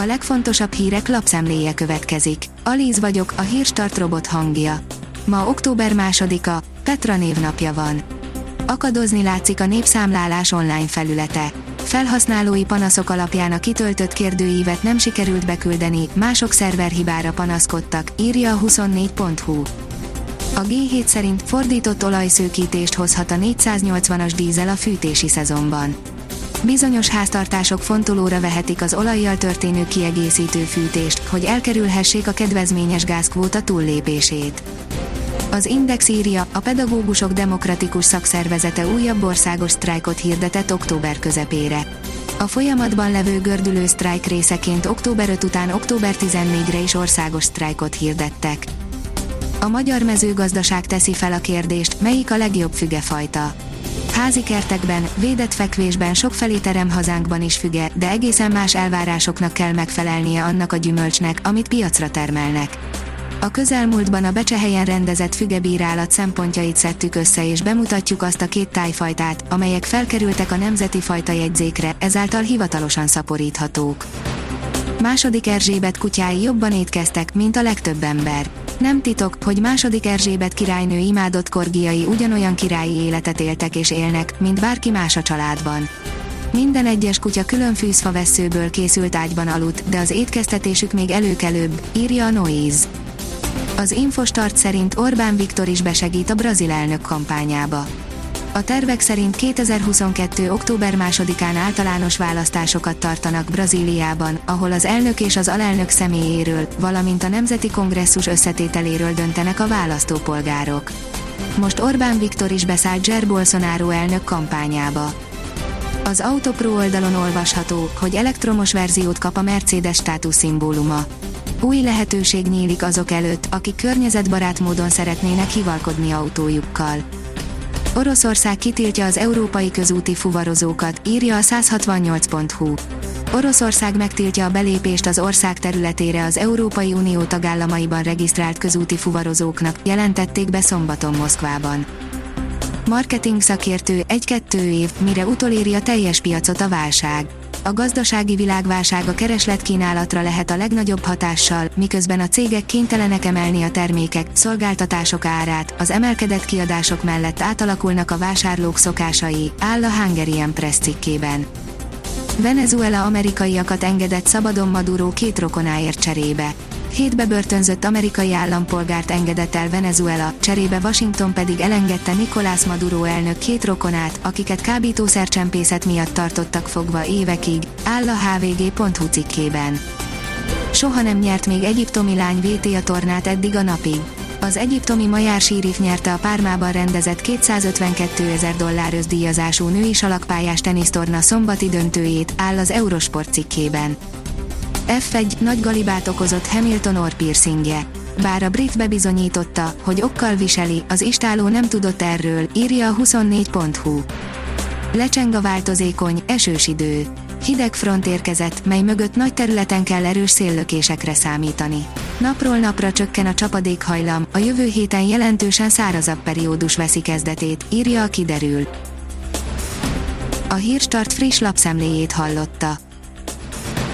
A legfontosabb hírek lapszemléje következik. Alíz vagyok, a hírstart robot hangja. Ma október másodika, Petra névnapja van. Akadozni látszik a népszámlálás online felülete. Felhasználói panaszok alapján a kitöltött kérdőívet nem sikerült beküldeni, mások szerverhibára panaszkodtak, írja a 24.hu. A G7 szerint fordított olajszőkítést hozhat a 480-as dízel a fűtési szezonban. Bizonyos háztartások fontolóra vehetik az olajjal történő kiegészítő fűtést, hogy elkerülhessék a kedvezményes gázkvóta túllépését. Az Index írja, a pedagógusok demokratikus szakszervezete újabb országos sztrájkot hirdetett október közepére. A folyamatban levő gördülő sztrájk részeként október 5 után október 14-re is országos sztrájkot hirdettek. A magyar mezőgazdaság teszi fel a kérdést, melyik a legjobb fügefajta. Házi kertekben, védett fekvésben sokfelé terem hazánkban is füge, de egészen más elvárásoknak kell megfelelnie annak a gyümölcsnek, amit piacra termelnek. A közelmúltban a Becsehelyen rendezett fügebírálat szempontjait szedtük össze és bemutatjuk azt a két tájfajtát, amelyek felkerültek a nemzeti fajta jegyzékre, ezáltal hivatalosan szaporíthatók. Második Erzsébet kutyái jobban étkeztek, mint a legtöbb ember. Nem titok, hogy második Erzsébet királynő imádott korgiai ugyanolyan királyi életet éltek és élnek, mint bárki más a családban. Minden egyes kutya külön fűzfaveszőből készült ágyban aludt, de az étkeztetésük még előkelőbb, írja a Noise. Az Infostart szerint Orbán Viktor is besegít a brazil elnök kampányába. A tervek szerint 2022. október 2-án általános választásokat tartanak Brazíliában, ahol az elnök és az alelnök személyéről, valamint a Nemzeti Kongresszus összetételéről döntenek a választópolgárok. Most Orbán Viktor is beszállt Jair Bolsonaro elnök kampányába. Az Autopro oldalon olvasható, hogy elektromos verziót kap a Mercedes státuszszimbóluma. Új lehetőség nyílik azok előtt, akik környezetbarát módon szeretnének hivalkodni autójukkal. Oroszország kitiltja az európai közúti fuvarozókat, írja a 168.hu. Oroszország megtiltja a belépést az ország területére az Európai Unió tagállamaiban regisztrált közúti fuvarozóknak, jelentették be szombaton Moszkvában. Marketing szakértő, egy-kettő év, mire utoléri a teljes piacot a válság a gazdasági világválság a keresletkínálatra lehet a legnagyobb hatással, miközben a cégek kénytelenek emelni a termékek, szolgáltatások árát, az emelkedett kiadások mellett átalakulnak a vásárlók szokásai, áll a Hungarian Press cikkében. Venezuela amerikaiakat engedett szabadon Maduro két rokonáért cserébe. Hét bebörtönzött amerikai állampolgárt engedett el Venezuela, cserébe Washington pedig elengedte Nicolás Maduro elnök két rokonát, akiket kábítószercsempészet miatt tartottak fogva évekig, áll a hvg.hu cikkében. Soha nem nyert még egyiptomi lány a tornát eddig a napig. Az egyiptomi Majár Sírif nyerte a Pármában rendezett 252 ezer dollár özdíjazású női salakpályás tenisztorna szombati döntőjét, áll az Eurosport cikkében. F1 nagy galibát okozott Hamilton orr-piercingje. Bár a brit bebizonyította, hogy okkal viseli, az istáló nem tudott erről, írja a 24.hu. Lecseng a változékony, esős idő. Hideg front érkezett, mely mögött nagy területen kell erős széllökésekre számítani. Napról napra csökken a csapadékhajlam, a jövő héten jelentősen szárazabb periódus veszi kezdetét, írja a kiderül. A Hírstart friss lapszemléjét hallotta.